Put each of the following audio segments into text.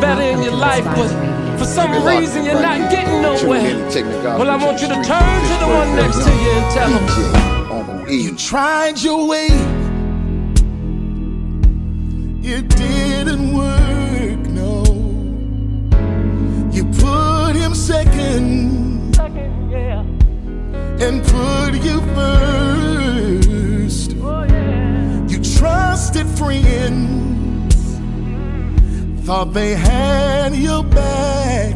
better in your life, but for some reason you're not getting nowhere. Well, I want you to turn to the one next to you and tell him. You tried your way, it didn't work, no. You put him second, and put you first. Oh, you trusted friends, thought they had your back.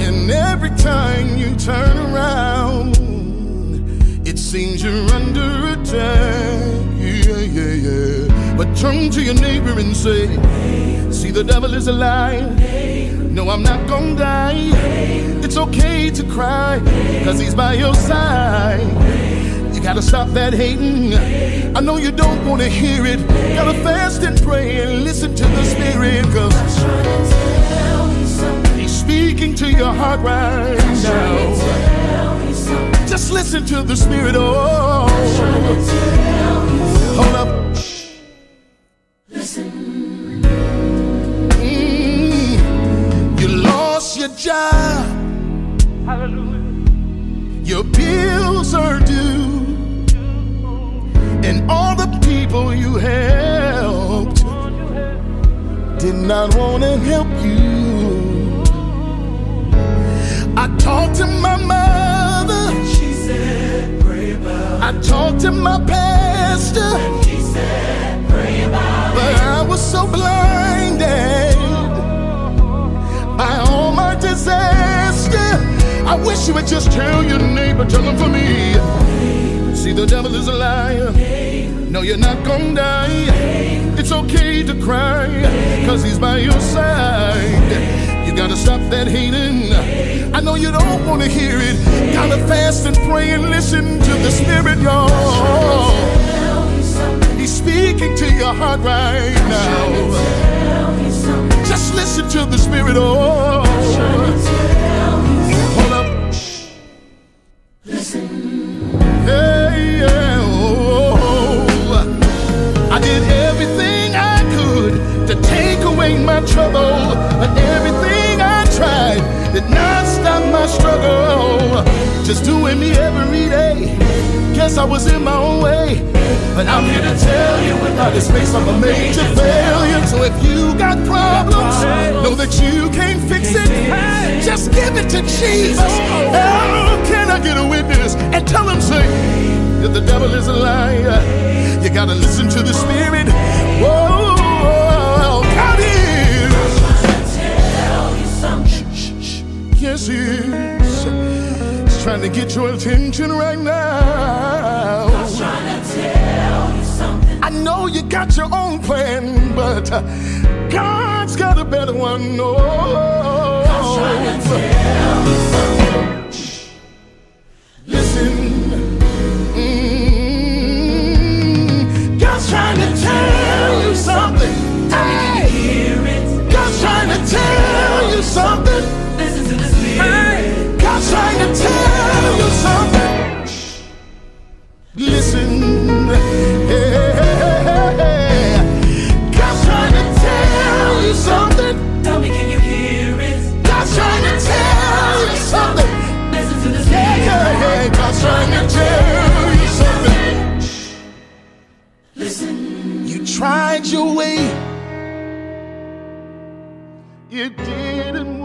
And every time you turn around, it seems you're under attack. Yeah, yeah, yeah. But turn to your neighbor and say, See, the devil is a. No, I'm not gonna die. It's okay to cry, cause he's by your side. Gotta stop that hating. I know you don't wanna hear it. Gotta fast and pray and listen to the Spirit, cause He's speaking to your heart right now. Just listen to the Spirit. Oh, hold up. Mm, you lost your job. People you helped did not want to help you. I talked to my mother. And She said, pray about I talked to my pastor. And She said, pray about But I was so blinded by all my disaster. I wish you would just tell your neighbor, tell them for me. See, the devil is a liar. No, you're not gonna die. It's okay to cry, cause he's by your side. You gotta stop that hating. I know you don't wanna hear it. Gotta fast and pray and listen to the Spirit, y'all. He's speaking to your heart right now. Just listen to the Spirit, oh. Just doing me every day. Guess I was in my own way. But I'm here to tell you without this space I'm a major failure. So if you got problems, know that you can't fix it. Just give it to Jesus. Oh, can I get a witness and tell him, say, that the devil is a liar. You gotta listen to the Spirit. Whoa, God is. Yes, he is. Trying to get your attention right now. I know you got your own plan, but uh, God's got a better one. Oh, listen. Mm, God's trying to tell you something. Hey, God's trying to tell you something. Tried your way. It didn't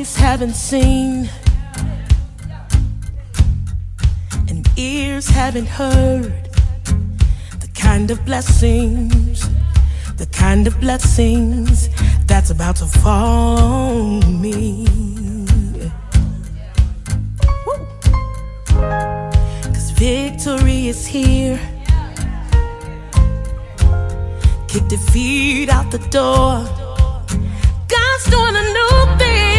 Eyes haven't seen, and ears haven't heard the kind of blessings, the kind of blessings that's about to fall on me. Cause victory is here. Kick defeat out the door. God's doing a new thing.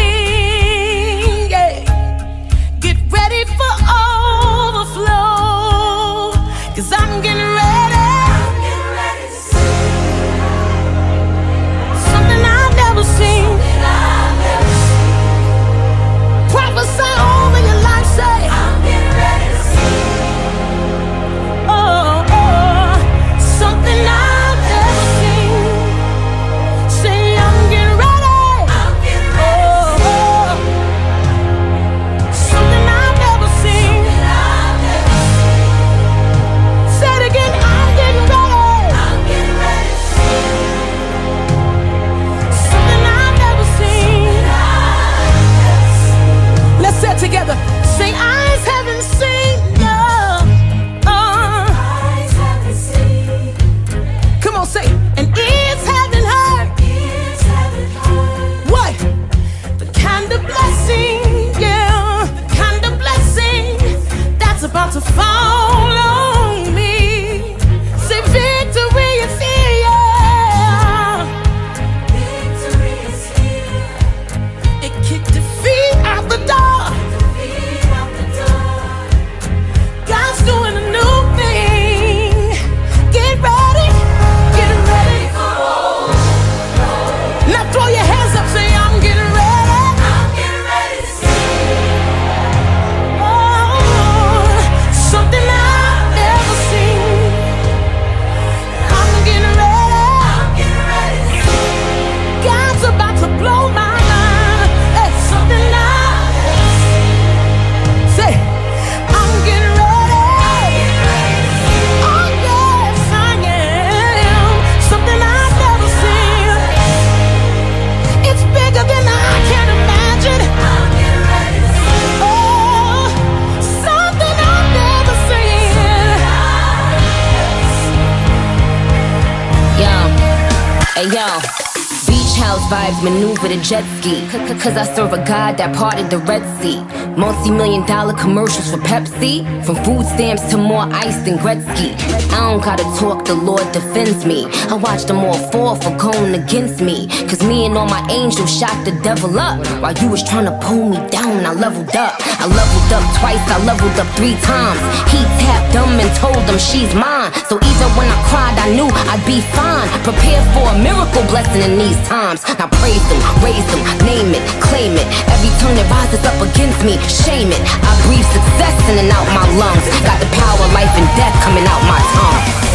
Maneuver the jet ski. Cause I serve a God that parted the Red Sea. Multi million dollar commercials for Pepsi. From food stamps to more ice than Gretzky. I don't gotta talk, the Lord defends me. I watch them all fall for going against me. Cause me and all my angels shot the devil up. While you was trying to pull me down, I leveled up. I leveled up twice, I leveled up three times. He tapped them and told them she's mine. So even when I cried, I knew I'd be fine. Prepare for a miracle blessing in these times. Praise them, raise them, name it, claim it. Every turn that rises up against me, shame it. I breathe success in and out my lungs. Got the power life and death coming out my tongue.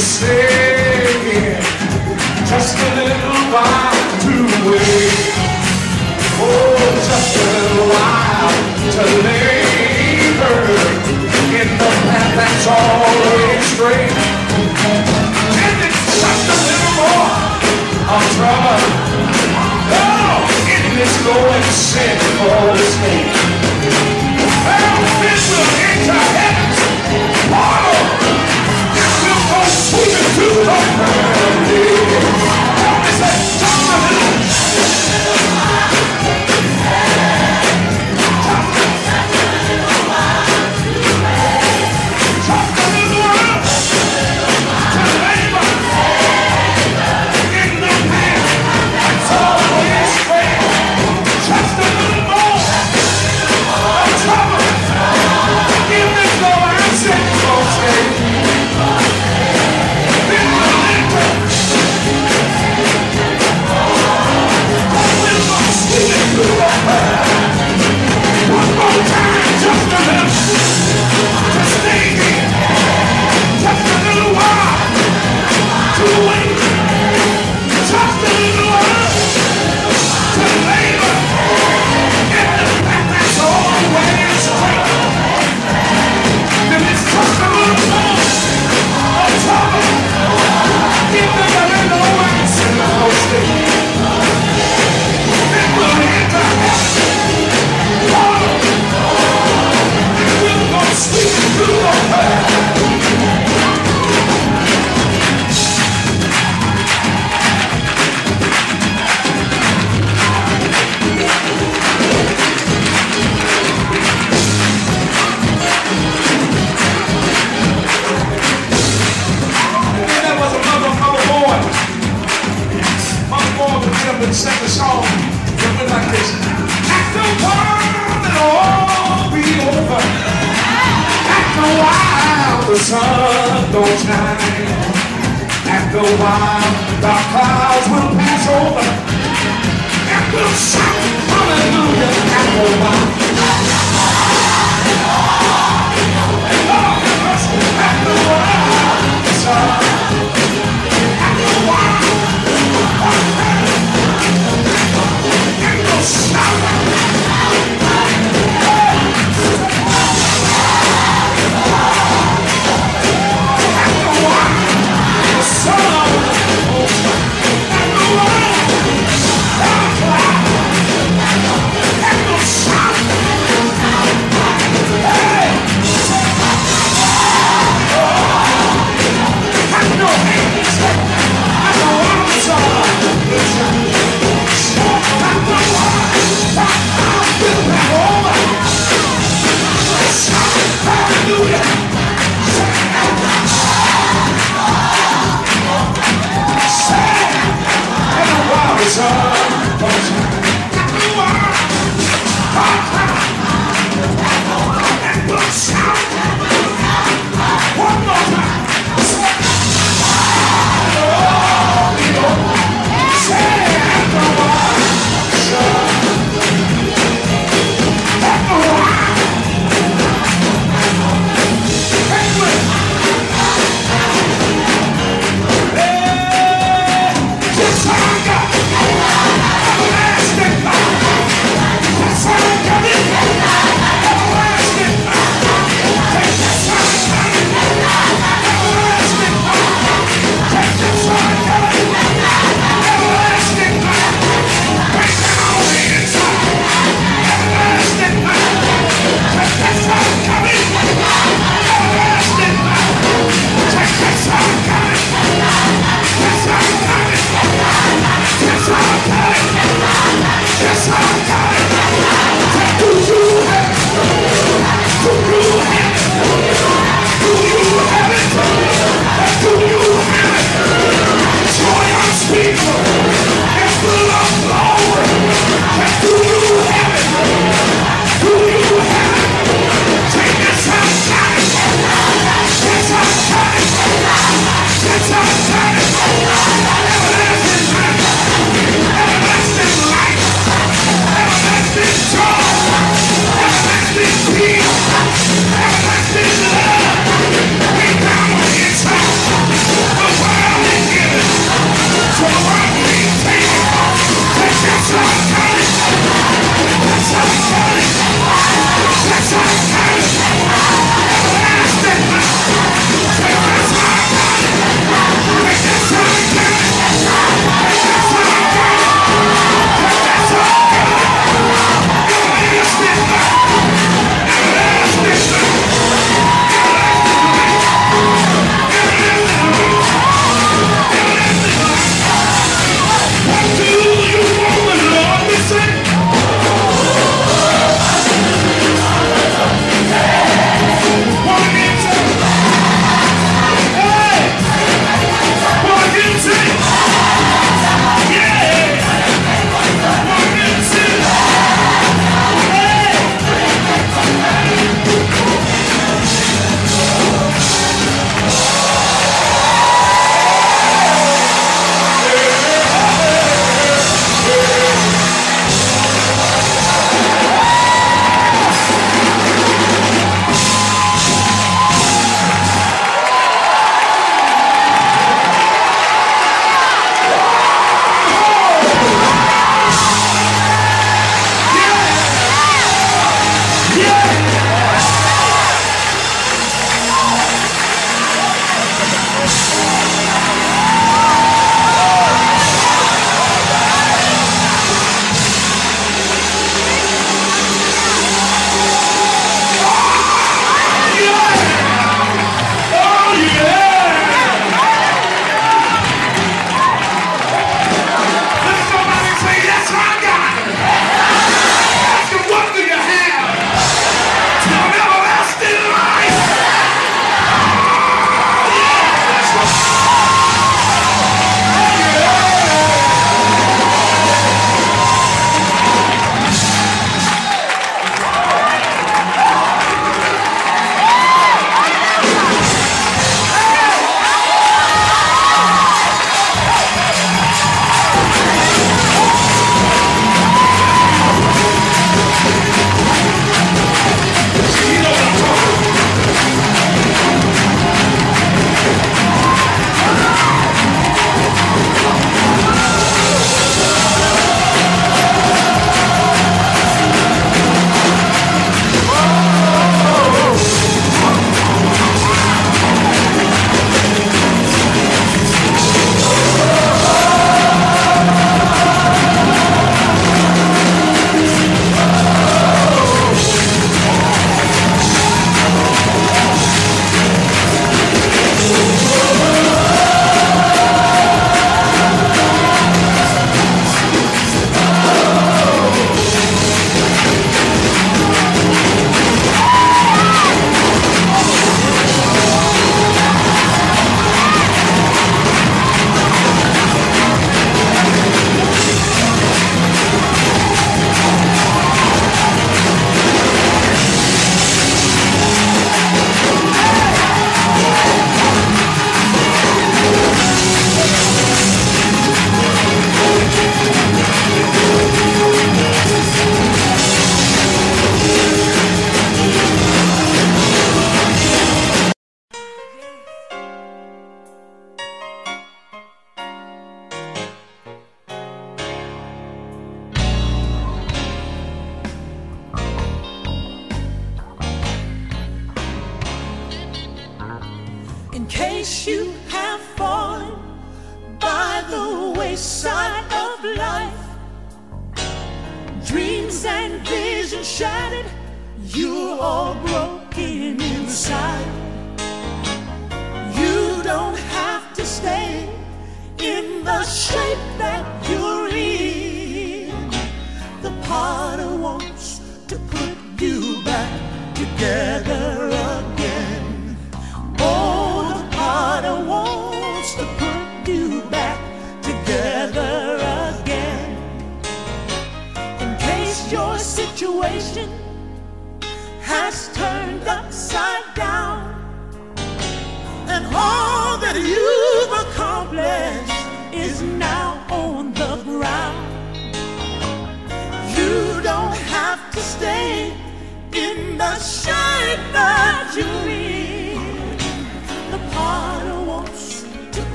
to just a little while to wait. Oh, just a little while to labor in the path that's always straight. And it's just a little more of trouble. Oh, in this going sinful state. Vamos! the sun don't shine. After a while, the clouds will pass over.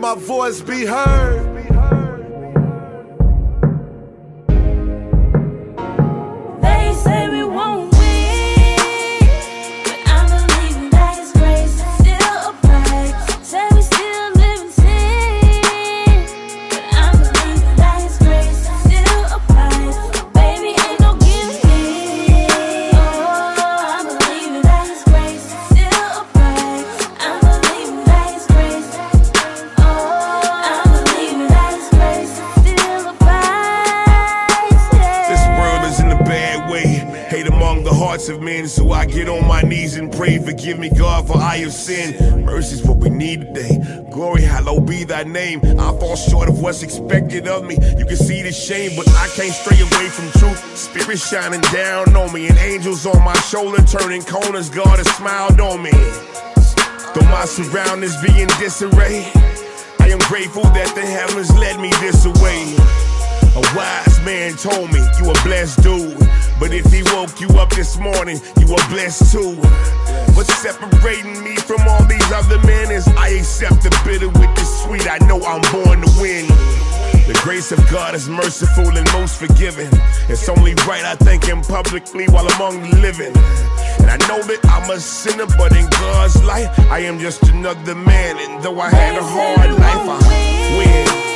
My voice be heard. Of what's expected of me. You can see the shame, but I can't stray away from truth. Spirit shining down on me, and angels on my shoulder turning corners. God has smiled on me. Though my surroundings be in disarray, I am grateful that the heavens led me this way. A wise man told me, You a blessed dude. But if he woke you up this morning, you are blessed too. What's separating me from all these other men is I accept the bitter with the sweet. I know I'm born to win. The grace of God is merciful and most forgiving. It's only right I thank Him publicly while among the living. And I know that I'm a sinner, but in God's light, I am just another man. And though I had a hard life, I win.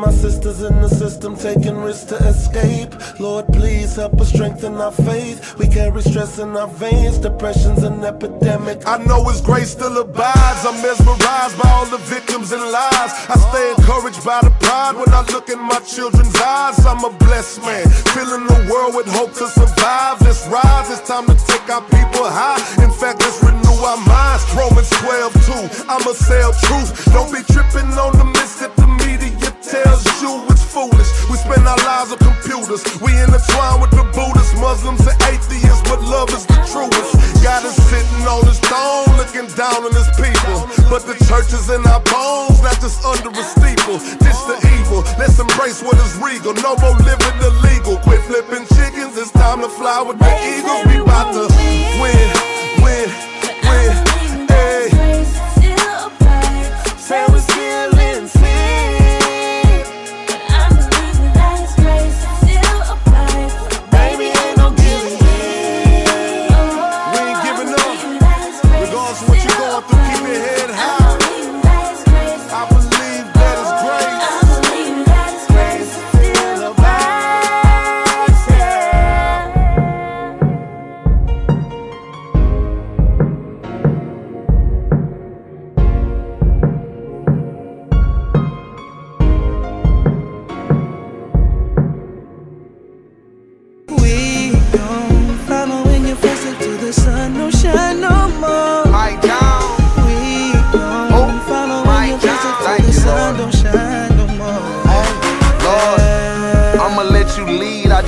My sisters in the system taking risks to escape. Lord, please help us strengthen our faith. We carry stress in our veins, depression's an epidemic. I know His grace still abides. I'm mesmerized by all the victims and lies. I stay encouraged by the pride when I look in my children's eyes. I'm a blessed man, filling the world with hope to survive. Let's rise, it's time to take our people high. In fact, let's renew our minds. Romans 12, 2. I'ma sell truth. Don't be tripping on the mist that the tells you it's foolish. We spend our lives on computers. We intertwine with the Buddhists, Muslims, and atheists, but love is the truest. God is sitting on his throne, looking down on his people. But the church is in our bones, not just under a steeple. This the evil. Let's embrace what is regal. No more living illegal. Quit flipping chickens. It's time to fly with the eagles. We about to win, win, win. Hey. Say we still oh, oh,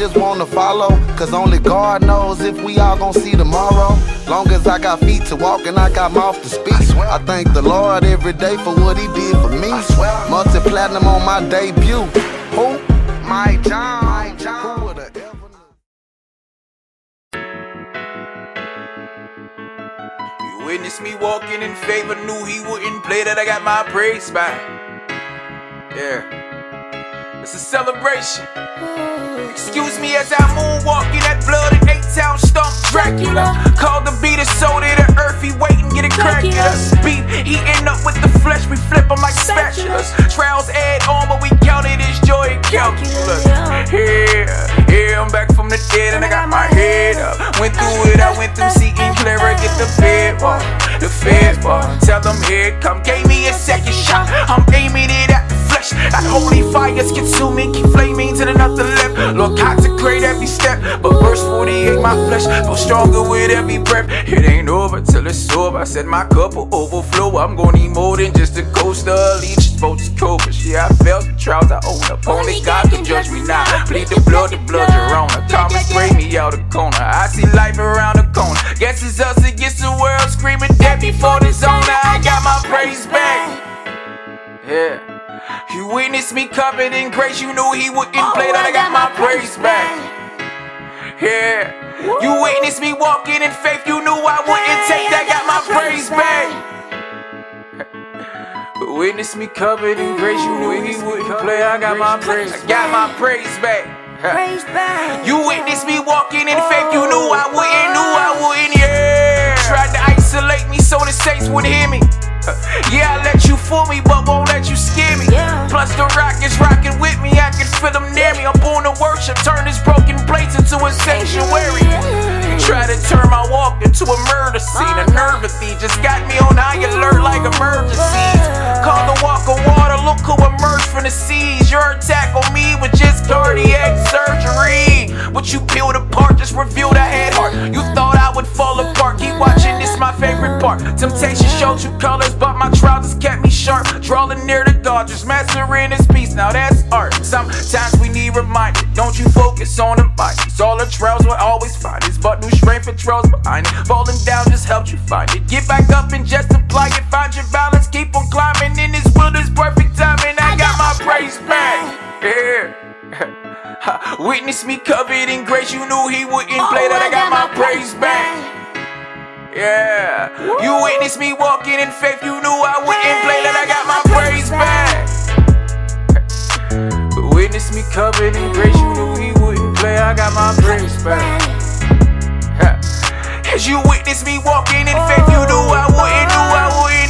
just wanna follow. Cause only God knows if we all gonna see tomorrow. Long as I got feet to walk and I got mouth to speak. I, I thank the Lord every day for what he did for me. Multi platinum on my debut. Who? My John. My John. Me walking in favor, knew he wouldn't play that I got my praise back. Yeah. It's a celebration. Excuse me as I moonwalk in that blood and eight town stump Dracula. Call the beat a soda to earthy weight and get it cracking us. Beef eating up with the flesh, we flip them like spatulas. Trials add on, but we count it as joy and calculus. Yeah, yeah, I'm back from the dead and I got my head up. Went through it, I went through seeing clearer, get the fed bar, the fed bar. Tell them here come, gave me a second shot. I'm aiming it at the flesh. That holy fire's consuming, keep flaming to the nothing left. Lord, consecrate every step. But verse 48, my flesh feel stronger with every breath. It ain't over till it's over. I said my cup will overflow. I'm gonna need more than just a coaster. Leech boats cobras. Yeah, I felt the trials I own up. Only God can judge me now. Bleed the blood, the blood, own. Thomas break me out the corner. I see life around the corner. Guess it's us against the world screaming death before the zone. I got my praise back. Yeah. You witnessed me covered in grace, you knew he wouldn't oh, play that. I got my praise back. Yeah. You witnessed me walking in faith, you knew I wouldn't take that. Got my praise back. But witness me covered in grace, you knew he wouldn't play. I got my praise. I got my praise back. Praise back. You witnessed me walking in faith, you knew I oh, wouldn't, knew I oh. wouldn't, yeah. Tried to isolate me so the saints wouldn't hear me. Yeah, I let you fool me, but won't let you scare me. Plus, the rock is rocking with me, I can feel them near me. I'm born to worship, turn this broken place into a sanctuary. Try to turn my walk into a murder scene. A nervothy just got me on high alert like emergencies. Call the walk of water, look who emerged from the seas. Your attack on me was just cardiac surgery. What you peeled apart just revealed I had heart. You thought I would fall apart. Keep watching, this my favorite part. Temptation showed you colors, but my trousers kept me sharp. Drawing near God, just mastering his peace. Now that's art. Sometimes we need reminded. Don't you focus on the mind. It's all the trails will always find. It's but new and trails behind it. Falling down just helped you find it. Get back up and just apply it. Find your balance. Keep on climbing in this world, wilderness. Perfect timing. I got my praise back. Yeah. Witness me covered in grace, you knew he wouldn't play that. I got my praise back. Yeah, you witnessed me walking in faith, you knew I wouldn't play that. I got my praise back. Witness me covered in grace, you knew he wouldn't play. I got my praise back. As you witness me walking in faith, you knew I wouldn't, knew I wouldn't,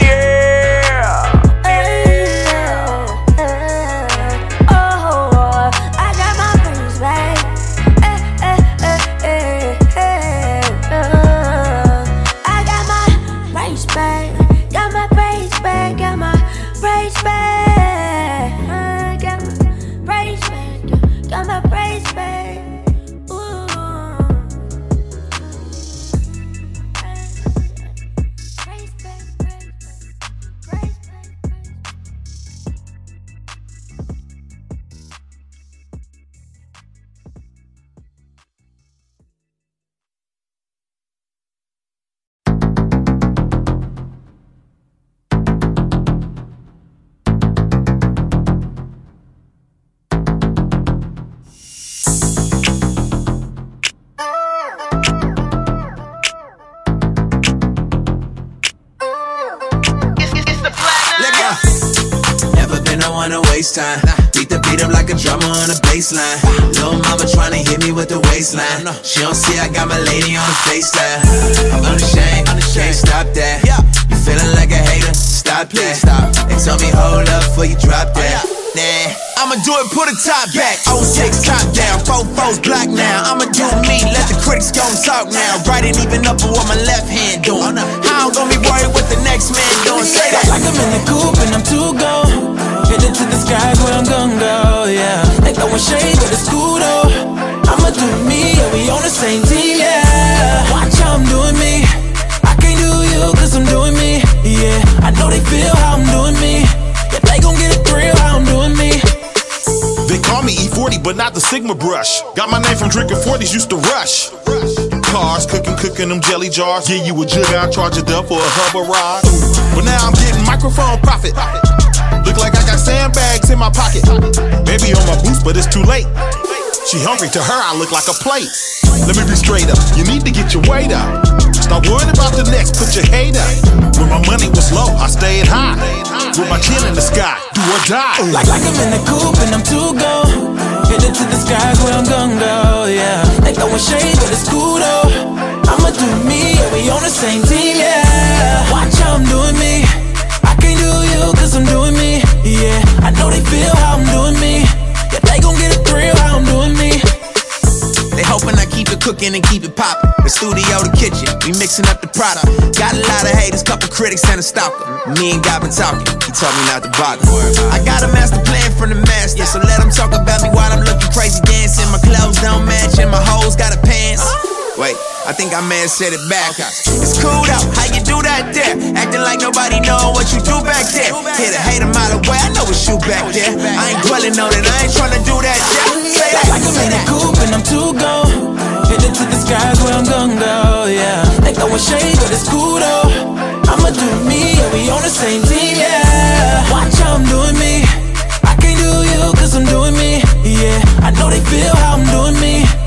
no one to waste time. Beat the beat up like a drummer on a bass line. Little mama tryna hit me with the waistline. She don't see I got my lady on the FaceTime. I'm unashamed, can't stop that. You feeling like a hater? Stop that. They tell me hold up before you drop that. Nah, I'ma do it, put a top back. 06 top down, four fours block now. I'ma do me, let the critics go and talk now. Right even up for what my left hand doing. Oh, How I'm gonna be worried what the next man doing? Say that. Like I'm in the coop and I'm too gone. Headed to the sky where I'm gonna go, yeah. They throwing shade with the scooter. I'ma do me, yeah, we on the same team, yeah. Watch how I'm doing me. I can't do you cause I'm doing me, yeah. I know they feel how I'm doing me. Yeah, they gon' get a thrill how I'm doing me. They call me E40, but not the Sigma brush. Got my name from drinking 40s, used to rush. Cars, cooking, cooking them jelly jars. Give you a jug, I'll charge it up for a hover ride. But now I'm getting microphone profit. Look like I got sandbags in my pocket. Maybe on my boots, but it's too late. She hungry to her, I look like a plate. Let me be straight up, you need to get your weight up. Stop worrying about the next, put your hate up. When my money was low, I stayed high. With my chin in the sky, do or die. Like, like I'm in the coop and I'm too gone. Headed to the skies where I'm gonna go, yeah. They throwing shade, but it's cool though. I'ma do me, and we on the same team, yeah. Watch how I'm doing me. I can't do you, cause I'm doing yeah. Know they feel how I'm doing me. Yeah, they gon' get a thrill how I'm doing me. They hoping I keep it cooking and keep it poppin'. The studio, the kitchen, we mixing up the product. Got a lot of haters, couple critics and a stalker. Me and God been talking, he told me not to bother. I got a master plan from the master, so let him talk about me while I'm looking crazy dancing. My clothes don't match and my hoes got a pants. Wait, I think I may have said it back. It's cool though, how you do that there? Acting like nobody know what you do back there. Hit a hate a mile away, I know it's you back there. I ain't dwelling on it, I ain't tryna do that. Yeah. Say that. Like I'm in the coop and I'm too gone. Headed to the skies where I'm gonna go, yeah. They throwing shade, but it's cool though. I'ma do me, and we on the same team, yeah. Watch how I'm doing me. I can't do you, cause I'm doing me, yeah. I know they feel how I'm doing me.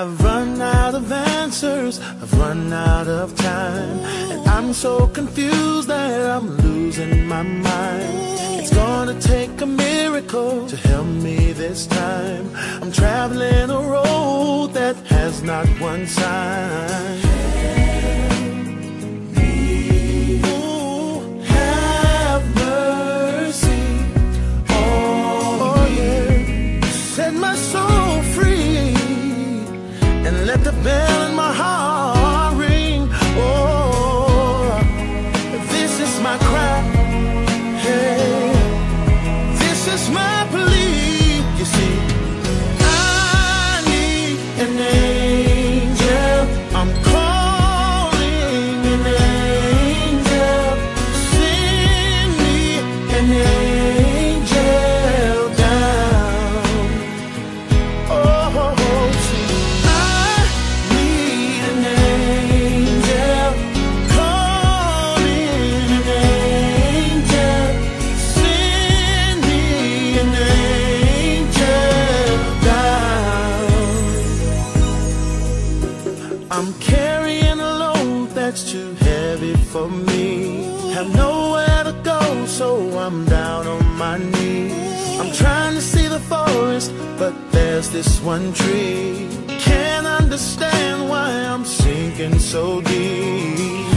I've run out of answers, I've run out of time, and I'm so confused that I'm losing my mind. It's gonna take a miracle to help me this time. I'm traveling a road that has not one sign. Cry. There's this one tree. Can't understand why I'm sinking so deep.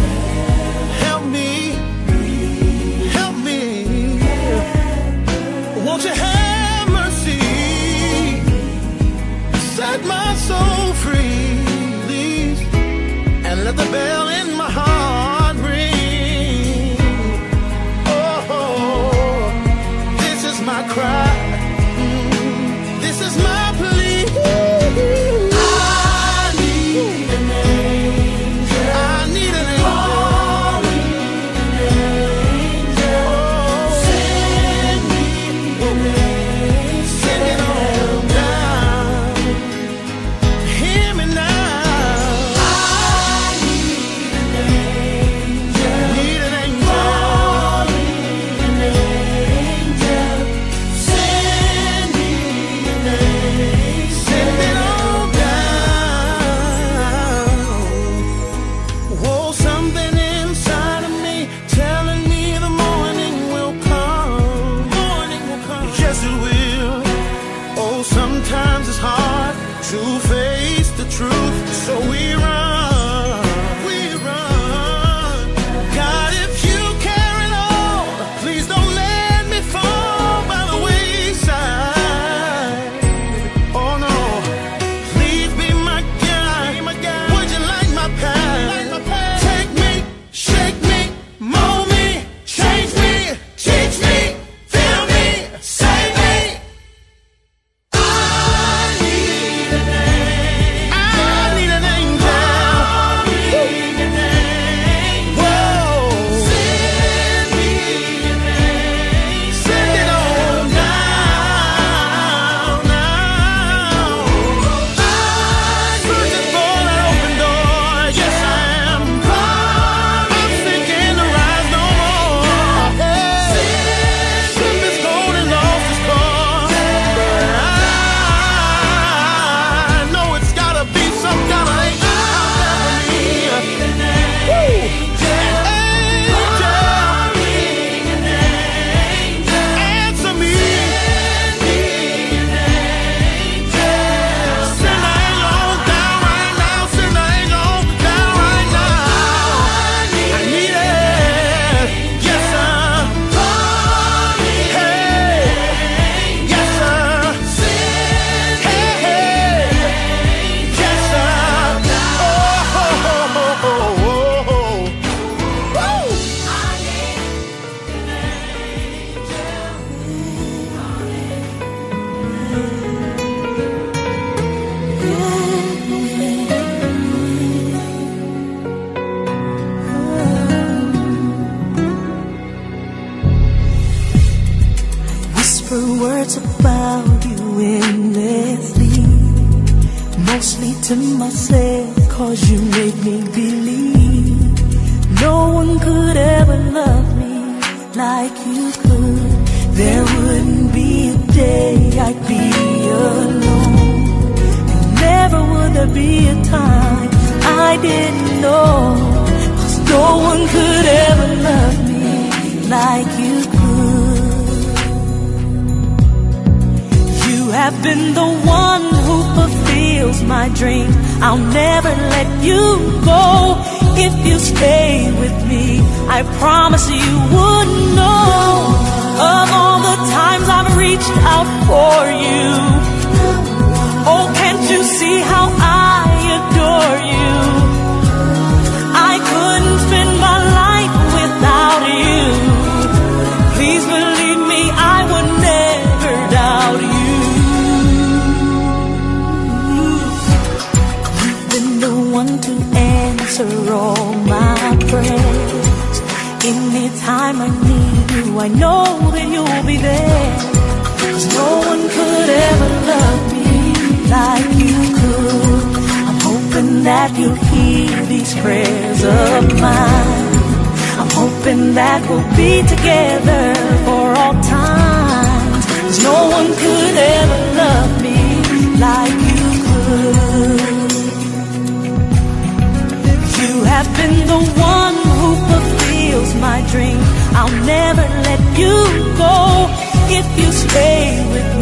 You stay with me.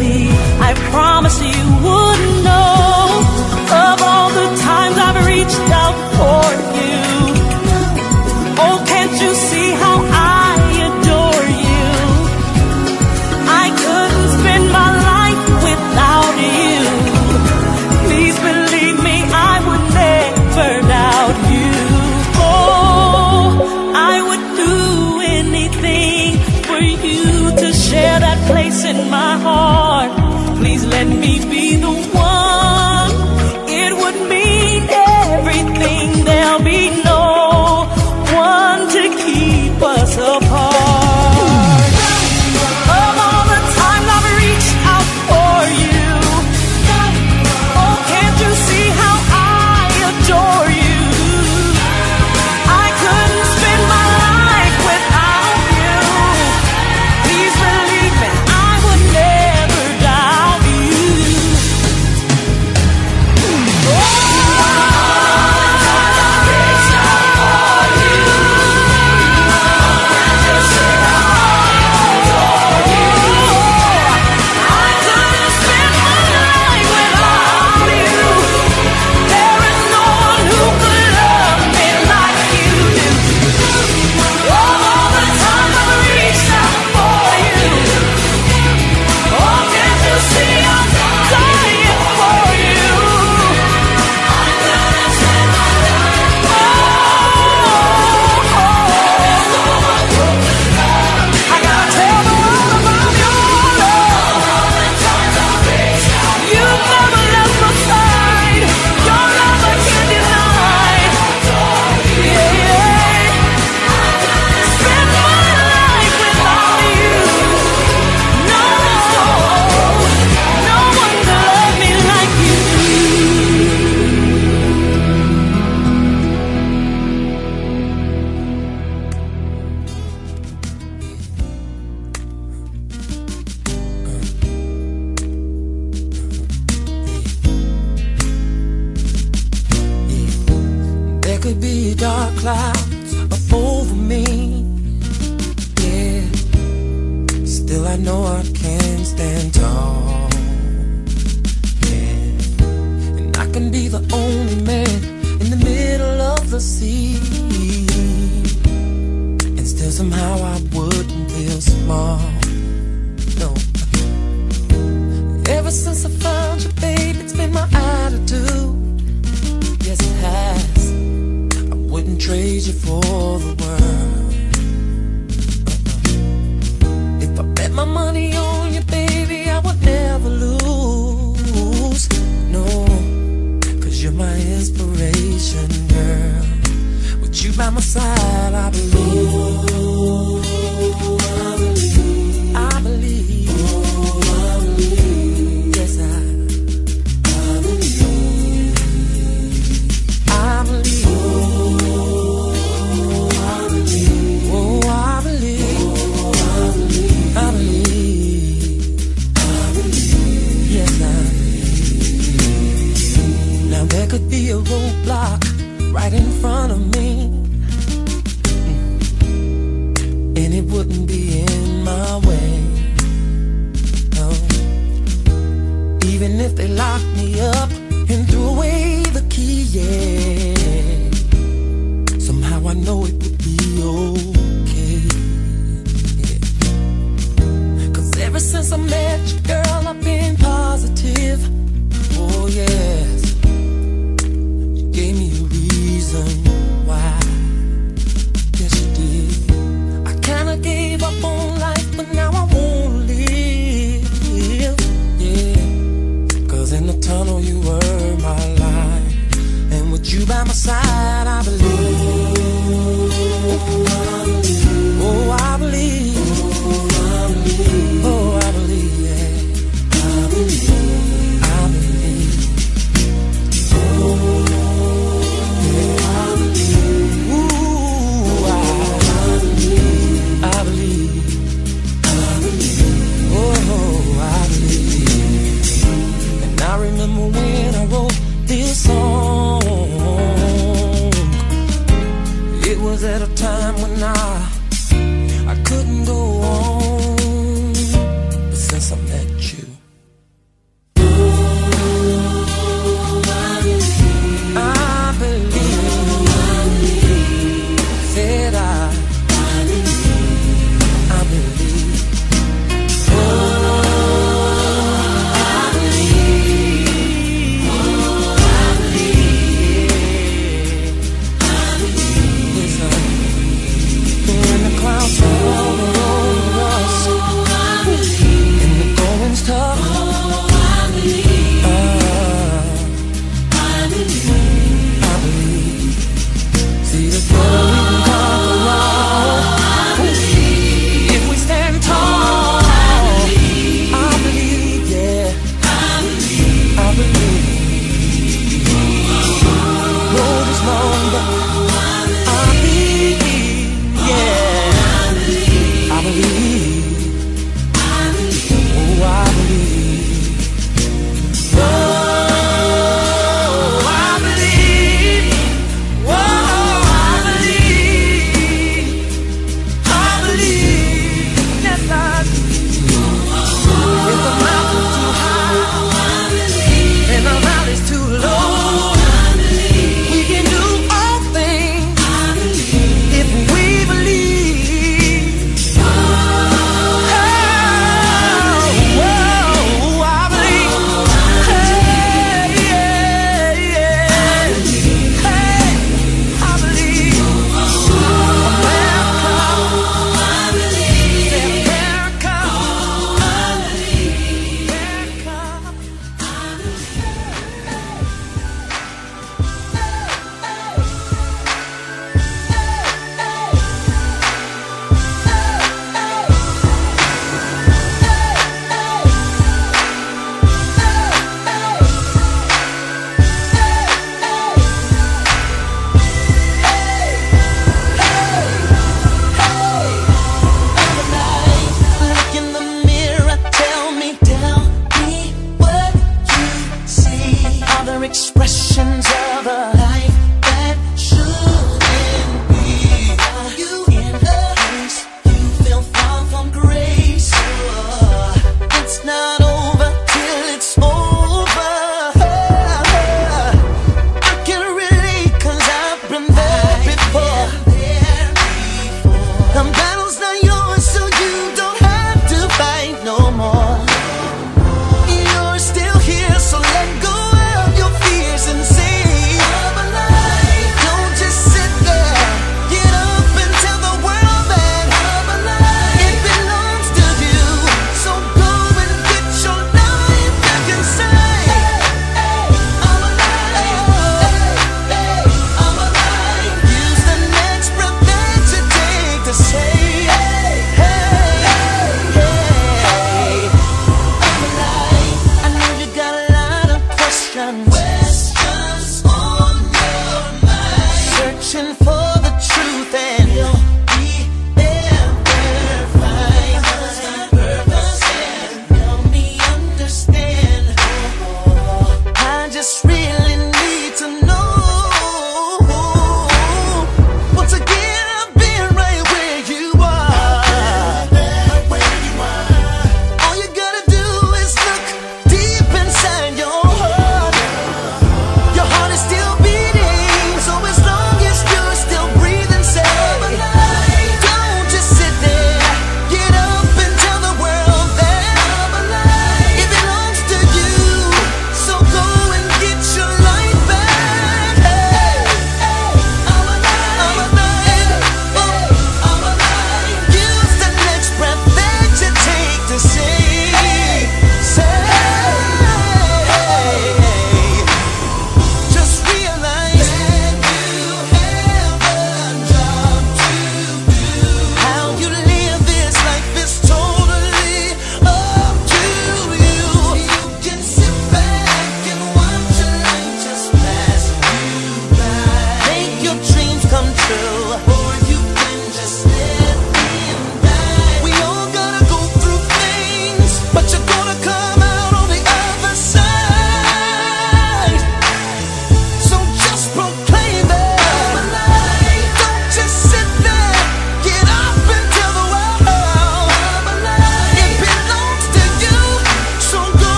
Be the only man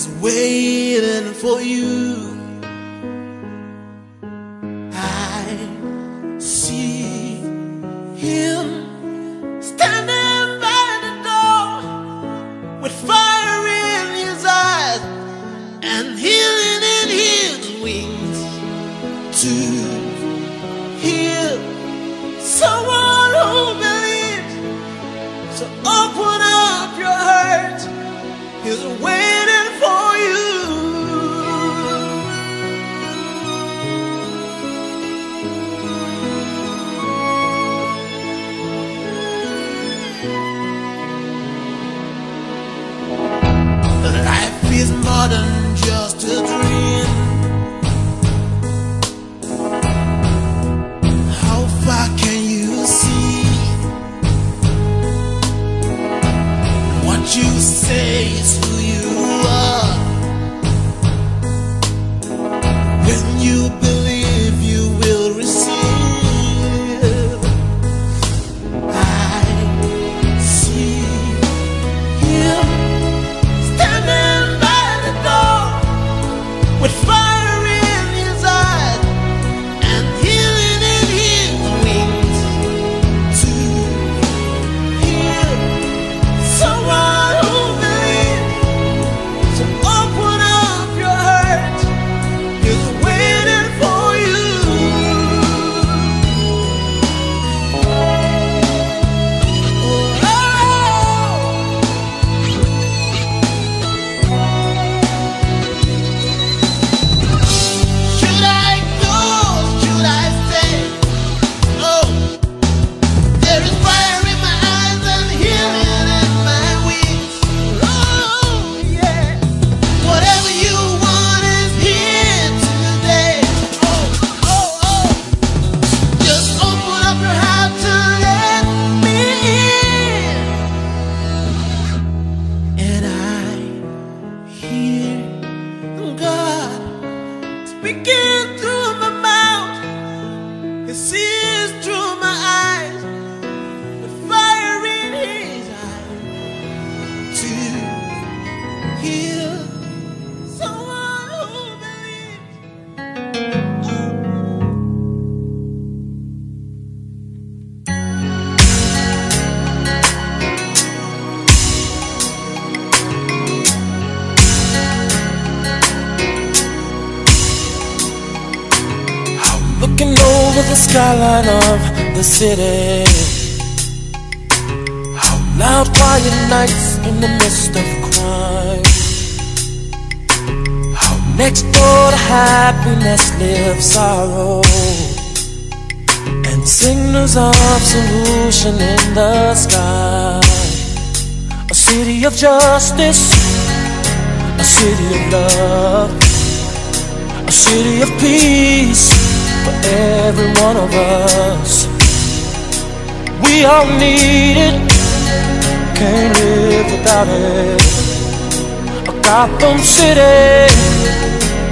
He's waiting for you. Skyline of the city. How loud, quiet nights in the midst of crime. How next door to happiness lives sorrow. And signals of solution in the sky. A city of justice, a city of love, a city of peace for every one of us. We all need it, can't live without it. A Gotham City,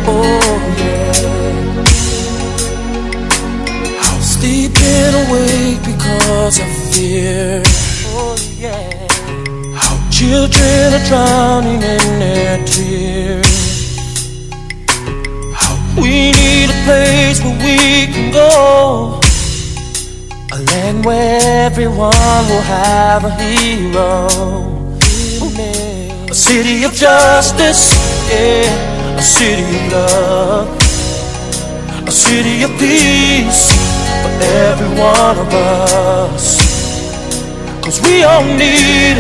oh yeah. I'm sleeping awake because of fear. Oh yeah. How children are drowning in their tears. We need a place where we can go. A land where everyone will have a hero. A city of justice, yeah. A city of love. A city of peace for every one of us. Cause we all need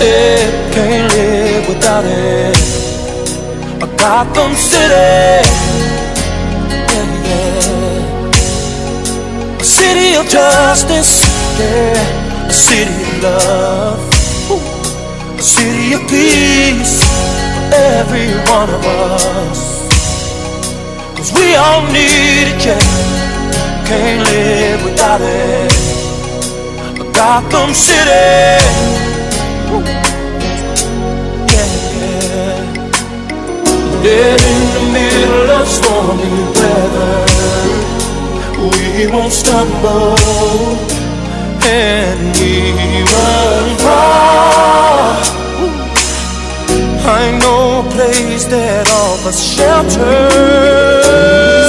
it. Can't live without it. A Gotham City. City of justice, yeah. A city of love, Ooh. a city of peace for every one of us. Cause we all need it, yeah. Can't live without it. A Gotham City. Yeah, yeah. Dead in the middle of stormy weather we won't stumble and we won't fall. I know a place that offers shelter.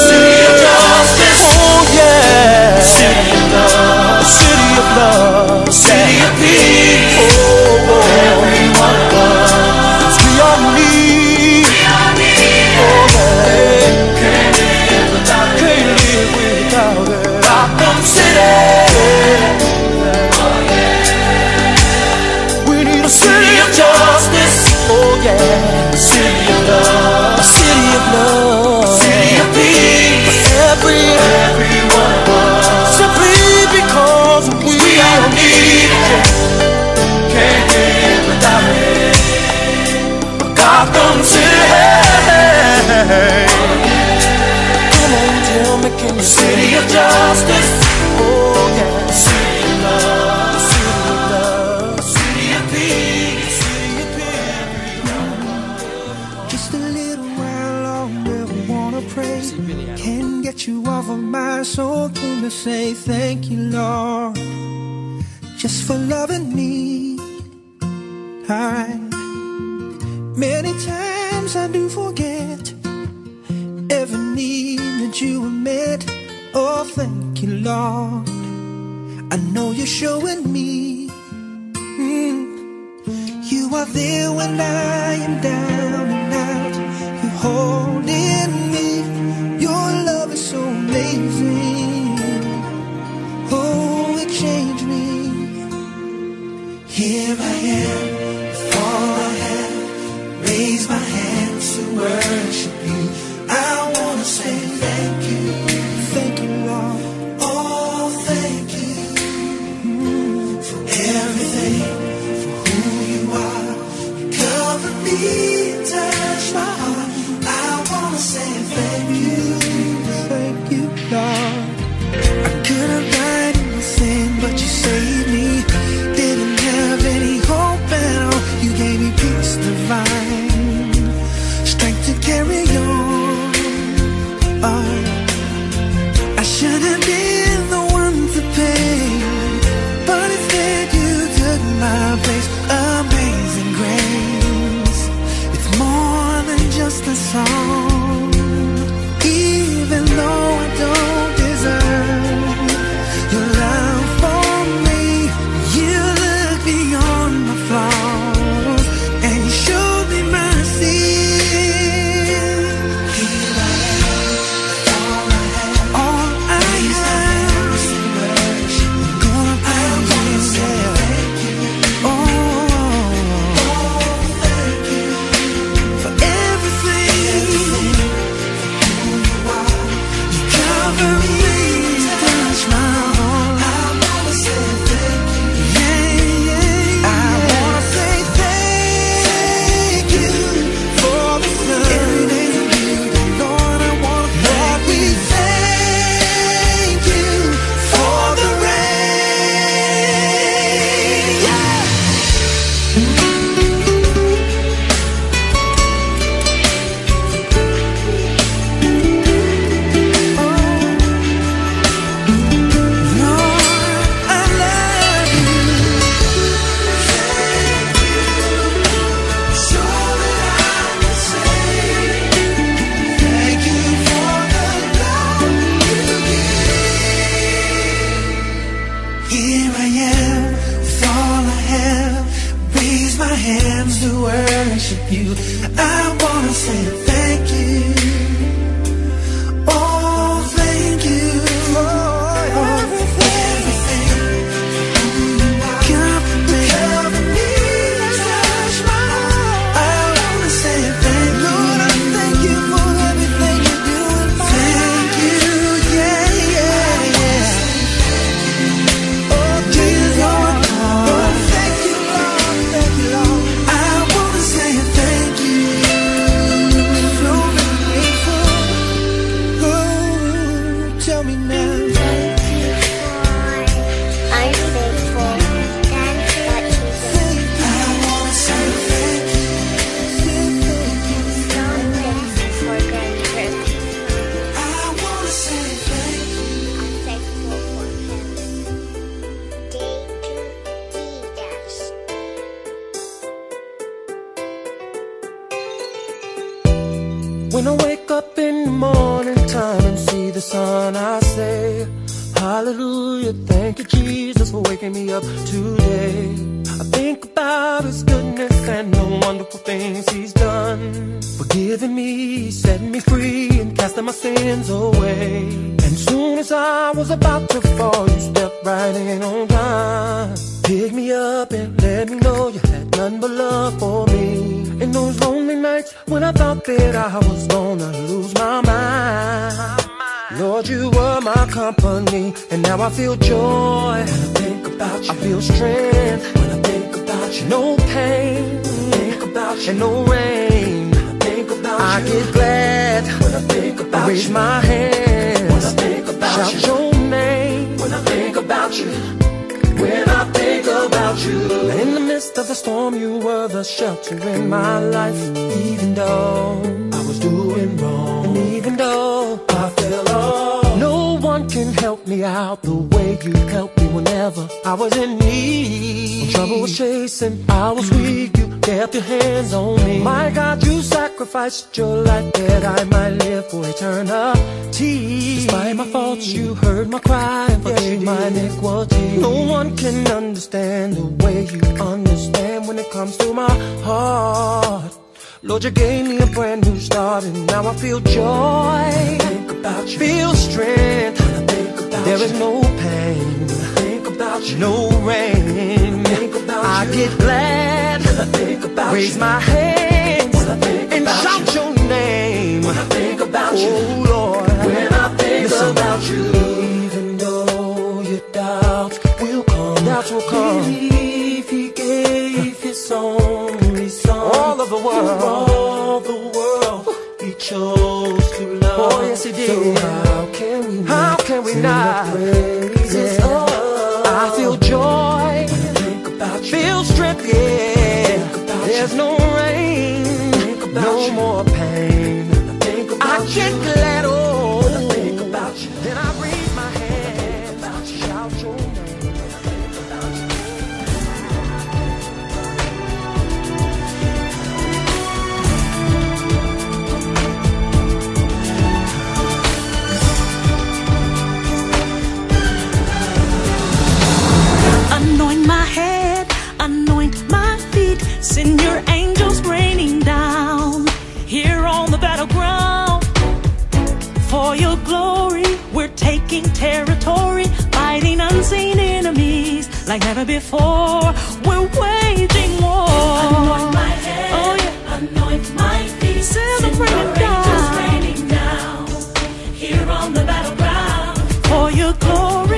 City of justice. Oh yeah. City of love. City of love. City of peace. Oh. say thank you, Lord, just for loving me. I many times I do forget every need that you have met. Oh, thank you, Lord. I know you're showing me mm, you are there when I. need. When trouble was chasing, I was weak. You kept your hands on me. My God, you sacrificed your life that I might live for eternity. Despite my faults, you heard my cry and forgave my iniquity. No one can understand the way you understand when it comes to my heart. Lord, you gave me a brand new start, and now I feel joy. think about you. Feel strength. think about there is no pain. Think about you. No rain. I get glad. think about Raise you. my hands and shout you. your name. When I think about oh, you. Oh Lord. When I think Listen, about you. Even though your doubts will come, doubts will come. Believe He gave His only Son. All of the world. all the world. He chose to oh, love. Oh yes, He did. So how can we? Not how can we not? Yeah. Yeah. There's no rain. No more pain. I get glad. Send your angels raining down here on the battleground. For your glory, we're taking territory, fighting unseen enemies like never before. We're waging war. Anoint my head, oh yeah. anoint my feet. Send Send your angels down. raining down here on the battleground. For your glory,